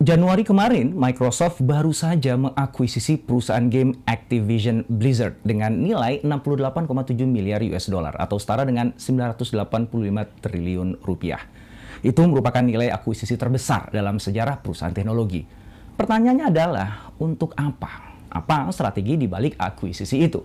Januari kemarin, Microsoft baru saja mengakuisisi perusahaan game Activision Blizzard dengan nilai 68,7 miliar US dollar atau setara dengan 985 triliun rupiah. Itu merupakan nilai akuisisi terbesar dalam sejarah perusahaan teknologi. Pertanyaannya adalah, untuk apa? Apa strategi di balik akuisisi itu?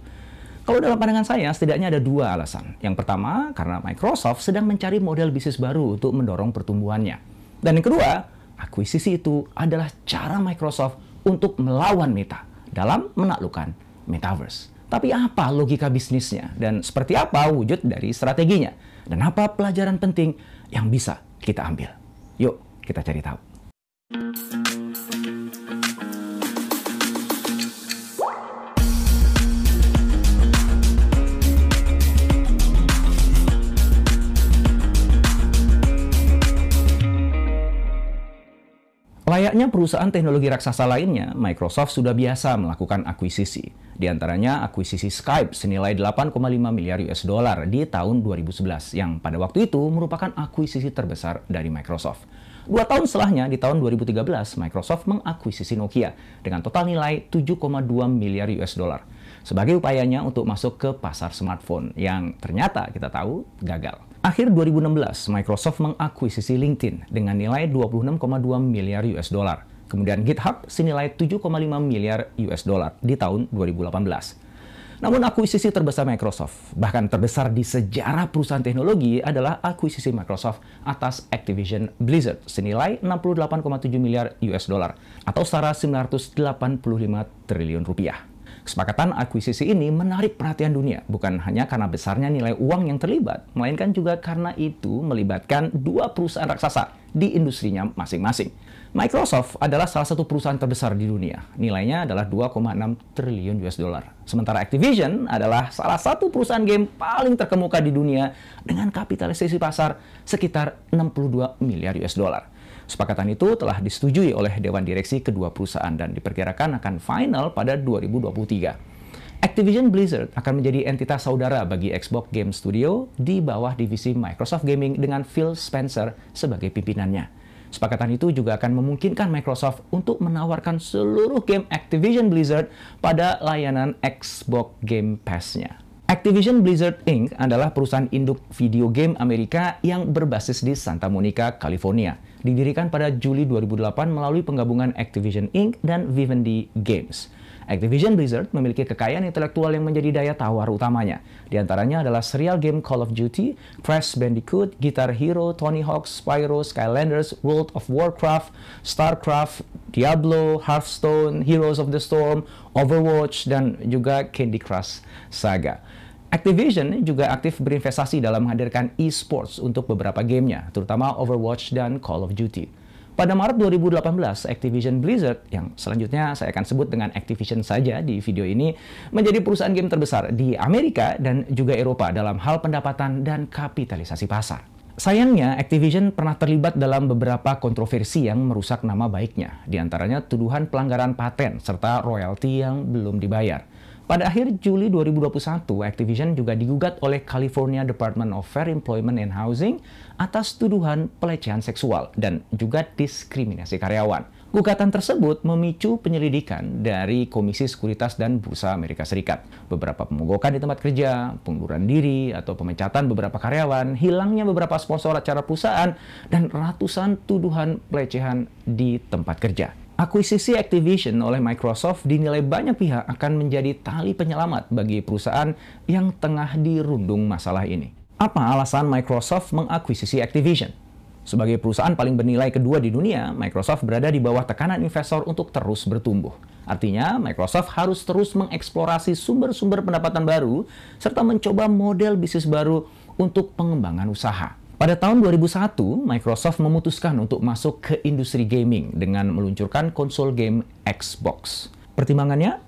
Kalau dalam pandangan saya, setidaknya ada dua alasan. Yang pertama, karena Microsoft sedang mencari model bisnis baru untuk mendorong pertumbuhannya. Dan yang kedua, Akuisisi itu adalah cara Microsoft untuk melawan Meta dalam menaklukkan Metaverse. Tapi apa logika bisnisnya dan seperti apa wujud dari strateginya? Dan apa pelajaran penting yang bisa kita ambil? Yuk, kita cari tahu. Layaknya perusahaan teknologi raksasa lainnya, Microsoft sudah biasa melakukan akuisisi. Di antaranya akuisisi Skype senilai 8,5 miliar US dollar di tahun 2011, yang pada waktu itu merupakan akuisisi terbesar dari Microsoft. Dua tahun setelahnya, di tahun 2013, Microsoft mengakuisisi Nokia dengan total nilai 7,2 miliar US dollar sebagai upayanya untuk masuk ke pasar smartphone yang ternyata kita tahu gagal. Akhir 2016, Microsoft mengakuisisi LinkedIn dengan nilai 26,2 miliar US dollar. Kemudian GitHub senilai 7,5 miliar US dollar di tahun 2018. Namun akuisisi terbesar Microsoft, bahkan terbesar di sejarah perusahaan teknologi adalah akuisisi Microsoft atas Activision Blizzard senilai 68,7 miliar US dollar atau setara 985 triliun rupiah. Kesepakatan akuisisi ini menarik perhatian dunia, bukan hanya karena besarnya nilai uang yang terlibat, melainkan juga karena itu melibatkan dua perusahaan raksasa di industrinya masing-masing. Microsoft adalah salah satu perusahaan terbesar di dunia. Nilainya adalah 2,6 triliun US dollar. Sementara Activision adalah salah satu perusahaan game paling terkemuka di dunia dengan kapitalisasi pasar sekitar 62 miliar US dollar. Sepakatan itu telah disetujui oleh Dewan Direksi kedua perusahaan dan diperkirakan akan final pada 2023. Activision Blizzard akan menjadi entitas saudara bagi Xbox Game Studio di bawah divisi Microsoft Gaming dengan Phil Spencer sebagai pimpinannya. Sepakatan itu juga akan memungkinkan Microsoft untuk menawarkan seluruh game Activision Blizzard pada layanan Xbox Game Pass-nya. Activision Blizzard Inc. adalah perusahaan induk video game Amerika yang berbasis di Santa Monica, California. Didirikan pada Juli 2008 melalui penggabungan Activision Inc. dan Vivendi Games. Activision Blizzard memiliki kekayaan intelektual yang menjadi daya tawar utamanya. Di antaranya adalah serial game Call of Duty, Crash Bandicoot, Guitar Hero, Tony Hawk, Spyro, Skylanders, World of Warcraft, StarCraft, Diablo, Hearthstone, Heroes of the Storm, Overwatch, dan juga Candy Crush Saga. Activision juga aktif berinvestasi dalam menghadirkan e-sports untuk beberapa gamenya, terutama Overwatch dan Call of Duty. Pada Maret 2018, Activision Blizzard, yang selanjutnya saya akan sebut dengan Activision saja di video ini, menjadi perusahaan game terbesar di Amerika dan juga Eropa dalam hal pendapatan dan kapitalisasi pasar. Sayangnya, Activision pernah terlibat dalam beberapa kontroversi yang merusak nama baiknya, di antaranya tuduhan pelanggaran paten serta royalti yang belum dibayar. Pada akhir Juli 2021, Activision juga digugat oleh California Department of Fair Employment and Housing atas tuduhan pelecehan seksual dan juga diskriminasi karyawan. Gugatan tersebut memicu penyelidikan dari Komisi Sekuritas dan Bursa Amerika Serikat. Beberapa pemogokan di tempat kerja, pengunduran diri, atau pemecatan beberapa karyawan, hilangnya beberapa sponsor acara perusahaan, dan ratusan tuduhan pelecehan di tempat kerja. Akuisisi Activision oleh Microsoft dinilai banyak pihak akan menjadi tali penyelamat bagi perusahaan yang tengah dirundung masalah ini. Apa alasan Microsoft mengakuisisi Activision? Sebagai perusahaan paling bernilai kedua di dunia, Microsoft berada di bawah tekanan investor untuk terus bertumbuh. Artinya, Microsoft harus terus mengeksplorasi sumber-sumber pendapatan baru serta mencoba model bisnis baru untuk pengembangan usaha. Pada tahun 2001, Microsoft memutuskan untuk masuk ke industri gaming dengan meluncurkan konsol game Xbox. Pertimbangannya,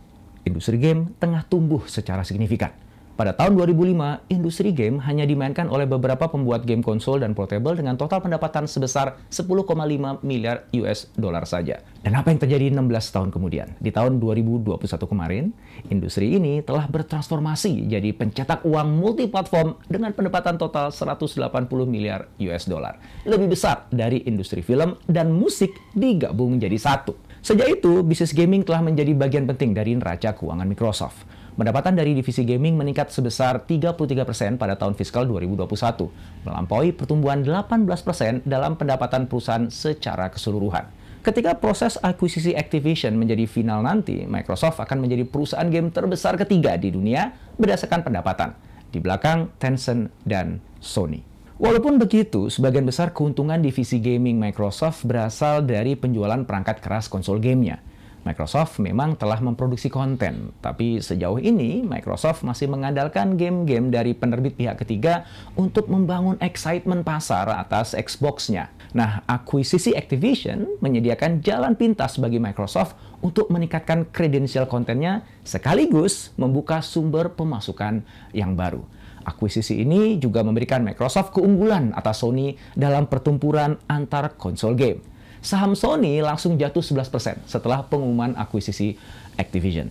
industri game tengah tumbuh secara signifikan. Pada tahun 2005, industri game hanya dimainkan oleh beberapa pembuat game konsol dan portable dengan total pendapatan sebesar 10,5 miliar US dollar saja. Dan apa yang terjadi 16 tahun kemudian? Di tahun 2021 kemarin, industri ini telah bertransformasi jadi pencetak uang multiplatform dengan pendapatan total 180 miliar US dollar. Lebih besar dari industri film dan musik digabung jadi satu. Sejak itu, bisnis gaming telah menjadi bagian penting dari neraca keuangan Microsoft. Pendapatan dari divisi gaming meningkat sebesar 33% pada tahun fiskal 2021, melampaui pertumbuhan 18% dalam pendapatan perusahaan secara keseluruhan. Ketika proses akuisisi Activision menjadi final nanti, Microsoft akan menjadi perusahaan game terbesar ketiga di dunia berdasarkan pendapatan, di belakang Tencent dan Sony. Walaupun begitu, sebagian besar keuntungan divisi gaming Microsoft berasal dari penjualan perangkat keras konsol gamenya. Microsoft memang telah memproduksi konten, tapi sejauh ini Microsoft masih mengandalkan game-game dari penerbit pihak ketiga untuk membangun excitement pasar atas Xbox-nya. Nah, akuisisi Activision menyediakan jalan pintas bagi Microsoft untuk meningkatkan kredensial kontennya sekaligus membuka sumber pemasukan yang baru. Akuisisi ini juga memberikan Microsoft keunggulan atas Sony dalam pertempuran antar konsol game saham Sony langsung jatuh 11% setelah pengumuman akuisisi Activision.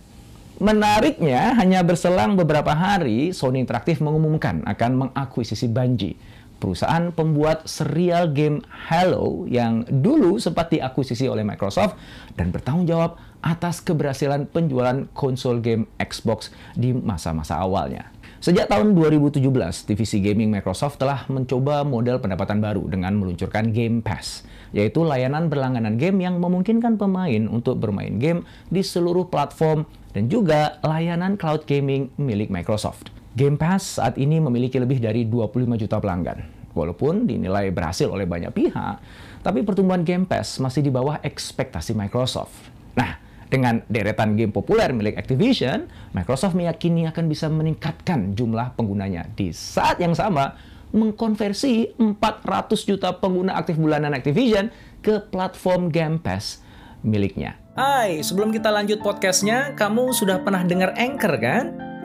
Menariknya, hanya berselang beberapa hari, Sony Interactive mengumumkan akan mengakuisisi Bungie, perusahaan pembuat serial game Halo yang dulu sempat diakuisisi oleh Microsoft dan bertanggung jawab atas keberhasilan penjualan konsol game Xbox di masa-masa awalnya. Sejak tahun 2017, divisi gaming Microsoft telah mencoba model pendapatan baru dengan meluncurkan Game Pass, yaitu layanan berlangganan game yang memungkinkan pemain untuk bermain game di seluruh platform dan juga layanan cloud gaming milik Microsoft. Game Pass saat ini memiliki lebih dari 25 juta pelanggan. Walaupun dinilai berhasil oleh banyak pihak, tapi pertumbuhan Game Pass masih di bawah ekspektasi Microsoft. Nah, dengan deretan game populer milik Activision, Microsoft meyakini akan bisa meningkatkan jumlah penggunanya. Di saat yang sama, mengkonversi 400 juta pengguna aktif bulanan Activision ke platform Game Pass miliknya. Hai, sebelum kita lanjut podcastnya, kamu sudah pernah dengar Anchor kan?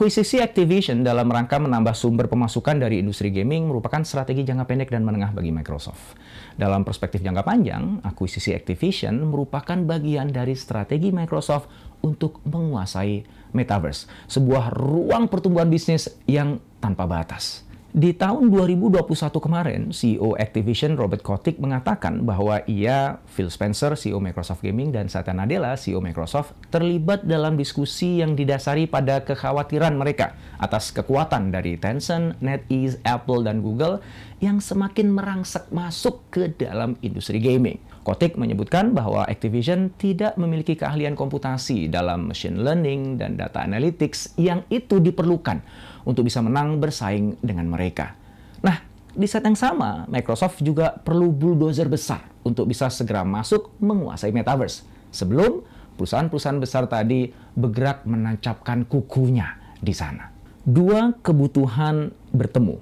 Akuisisi Activision dalam rangka menambah sumber pemasukan dari industri gaming merupakan strategi jangka pendek dan menengah bagi Microsoft. Dalam perspektif jangka panjang, akuisisi Activision merupakan bagian dari strategi Microsoft untuk menguasai metaverse, sebuah ruang pertumbuhan bisnis yang tanpa batas. Di tahun 2021 kemarin, CEO Activision Robert Kotick mengatakan bahwa ia, Phil Spencer, CEO Microsoft Gaming, dan Satya Nadella, CEO Microsoft, terlibat dalam diskusi yang didasari pada kekhawatiran mereka atas kekuatan dari Tencent, NetEase, Apple, dan Google yang semakin merangsek masuk ke dalam industri gaming. Kotick menyebutkan bahwa Activision tidak memiliki keahlian komputasi dalam machine learning dan data analytics yang itu diperlukan untuk bisa menang bersaing dengan mereka. Nah, di saat yang sama, Microsoft juga perlu bulldozer besar untuk bisa segera masuk menguasai metaverse. Sebelum perusahaan-perusahaan besar tadi bergerak menancapkan kukunya di sana. Dua kebutuhan bertemu.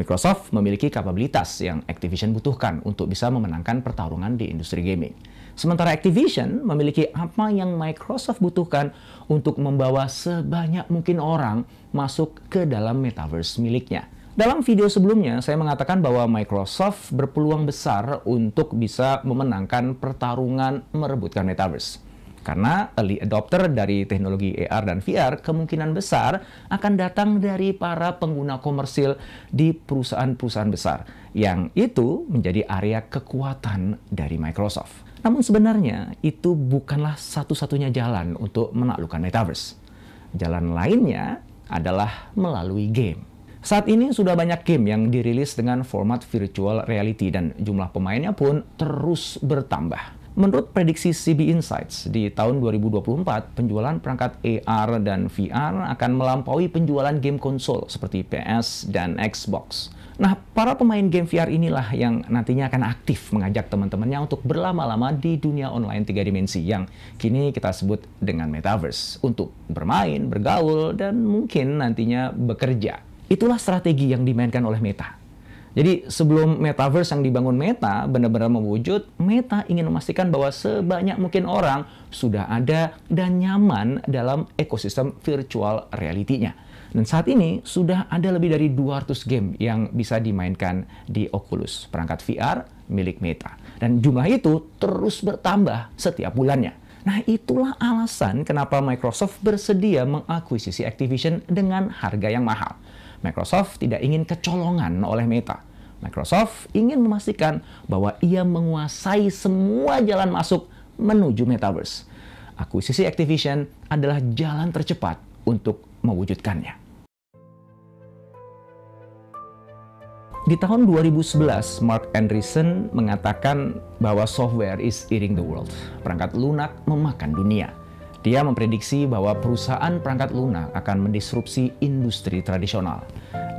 Microsoft memiliki kapabilitas yang Activision butuhkan untuk bisa memenangkan pertarungan di industri gaming. Sementara Activision memiliki apa yang Microsoft butuhkan untuk membawa sebanyak mungkin orang masuk ke dalam metaverse miliknya. Dalam video sebelumnya, saya mengatakan bahwa Microsoft berpeluang besar untuk bisa memenangkan pertarungan merebutkan metaverse. Karena early adopter dari teknologi AR dan VR kemungkinan besar akan datang dari para pengguna komersil di perusahaan-perusahaan besar, yang itu menjadi area kekuatan dari Microsoft. Namun sebenarnya itu bukanlah satu-satunya jalan untuk menaklukkan metaverse. Jalan lainnya adalah melalui game. Saat ini sudah banyak game yang dirilis dengan format virtual reality dan jumlah pemainnya pun terus bertambah. Menurut prediksi CB Insights, di tahun 2024, penjualan perangkat AR dan VR akan melampaui penjualan game konsol seperti PS dan Xbox. Nah, para pemain game VR inilah yang nantinya akan aktif mengajak teman-temannya untuk berlama-lama di dunia online tiga dimensi yang kini kita sebut dengan metaverse untuk bermain, bergaul, dan mungkin nantinya bekerja. Itulah strategi yang dimainkan oleh Meta jadi sebelum metaverse yang dibangun Meta benar-benar mewujud, Meta ingin memastikan bahwa sebanyak mungkin orang sudah ada dan nyaman dalam ekosistem virtual reality-nya. Dan saat ini sudah ada lebih dari 200 game yang bisa dimainkan di Oculus, perangkat VR milik Meta. Dan jumlah itu terus bertambah setiap bulannya. Nah itulah alasan kenapa Microsoft bersedia mengakuisisi Activision dengan harga yang mahal. Microsoft tidak ingin kecolongan oleh Meta. Microsoft ingin memastikan bahwa ia menguasai semua jalan masuk menuju metaverse. Akuisisi Activision adalah jalan tercepat untuk mewujudkannya. Di tahun 2011, Mark Andreessen mengatakan bahwa software is eating the world. Perangkat lunak memakan dunia. Dia memprediksi bahwa perusahaan perangkat lunak akan mendisrupsi industri tradisional.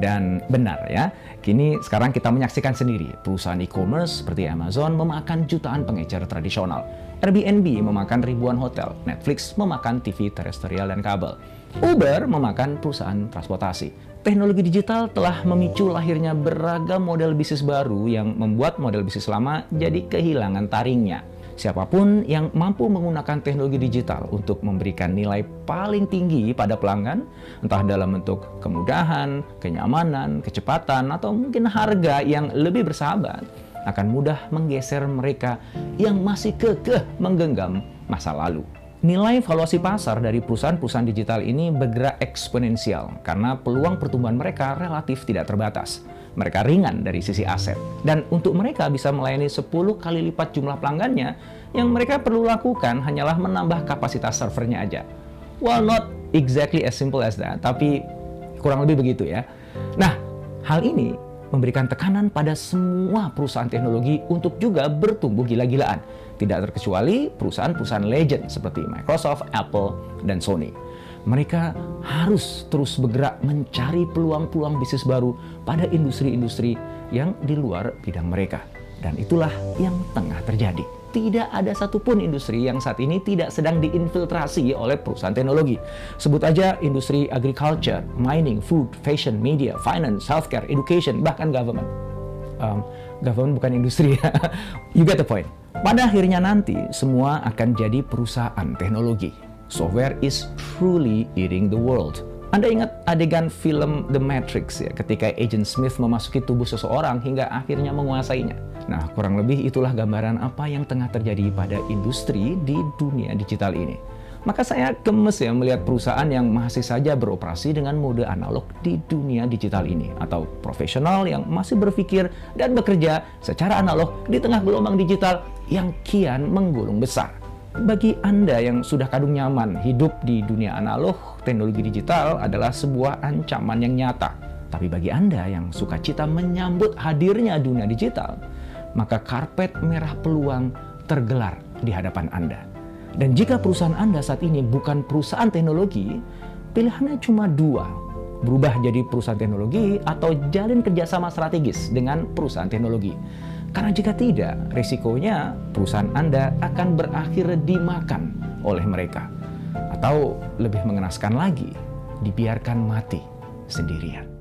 Dan benar ya, kini sekarang kita menyaksikan sendiri perusahaan e-commerce seperti Amazon memakan jutaan pengecer tradisional. Airbnb memakan ribuan hotel, Netflix memakan TV terestrial dan kabel. Uber memakan perusahaan transportasi. Teknologi digital telah memicu lahirnya beragam model bisnis baru yang membuat model bisnis lama jadi kehilangan taringnya. Siapa pun yang mampu menggunakan teknologi digital untuk memberikan nilai paling tinggi pada pelanggan, entah dalam bentuk kemudahan, kenyamanan, kecepatan, atau mungkin harga yang lebih bersahabat, akan mudah menggeser mereka yang masih kekeh menggenggam masa lalu. Nilai valuasi pasar dari perusahaan-perusahaan digital ini bergerak eksponensial karena peluang pertumbuhan mereka relatif tidak terbatas mereka ringan dari sisi aset. Dan untuk mereka bisa melayani 10 kali lipat jumlah pelanggannya, yang mereka perlu lakukan hanyalah menambah kapasitas servernya aja. Well, not exactly as simple as that, tapi kurang lebih begitu ya. Nah, hal ini memberikan tekanan pada semua perusahaan teknologi untuk juga bertumbuh gila-gilaan. Tidak terkecuali perusahaan-perusahaan legend seperti Microsoft, Apple, dan Sony mereka harus terus bergerak mencari peluang-peluang bisnis baru pada industri-industri yang di luar bidang mereka. Dan itulah yang tengah terjadi. Tidak ada satupun industri yang saat ini tidak sedang diinfiltrasi oleh perusahaan teknologi. Sebut aja industri agriculture, mining, food, fashion, media, finance, healthcare, education, bahkan government. Um, government bukan industri ya. you get the point. Pada akhirnya nanti semua akan jadi perusahaan teknologi software is truly eating the world. Anda ingat adegan film The Matrix ya, ketika Agent Smith memasuki tubuh seseorang hingga akhirnya menguasainya. Nah, kurang lebih itulah gambaran apa yang tengah terjadi pada industri di dunia digital ini. Maka saya gemes ya melihat perusahaan yang masih saja beroperasi dengan mode analog di dunia digital ini. Atau profesional yang masih berpikir dan bekerja secara analog di tengah gelombang digital yang kian menggulung besar. Bagi Anda yang sudah kadung nyaman hidup di dunia analog, teknologi digital adalah sebuah ancaman yang nyata. Tapi bagi Anda yang suka cita menyambut hadirnya dunia digital, maka karpet merah peluang tergelar di hadapan Anda. Dan jika perusahaan Anda saat ini bukan perusahaan teknologi, pilihannya cuma dua, berubah jadi perusahaan teknologi atau jalin kerjasama strategis dengan perusahaan teknologi. Karena jika tidak, risikonya perusahaan Anda akan berakhir dimakan oleh mereka. Atau lebih mengenaskan lagi, dibiarkan mati sendirian.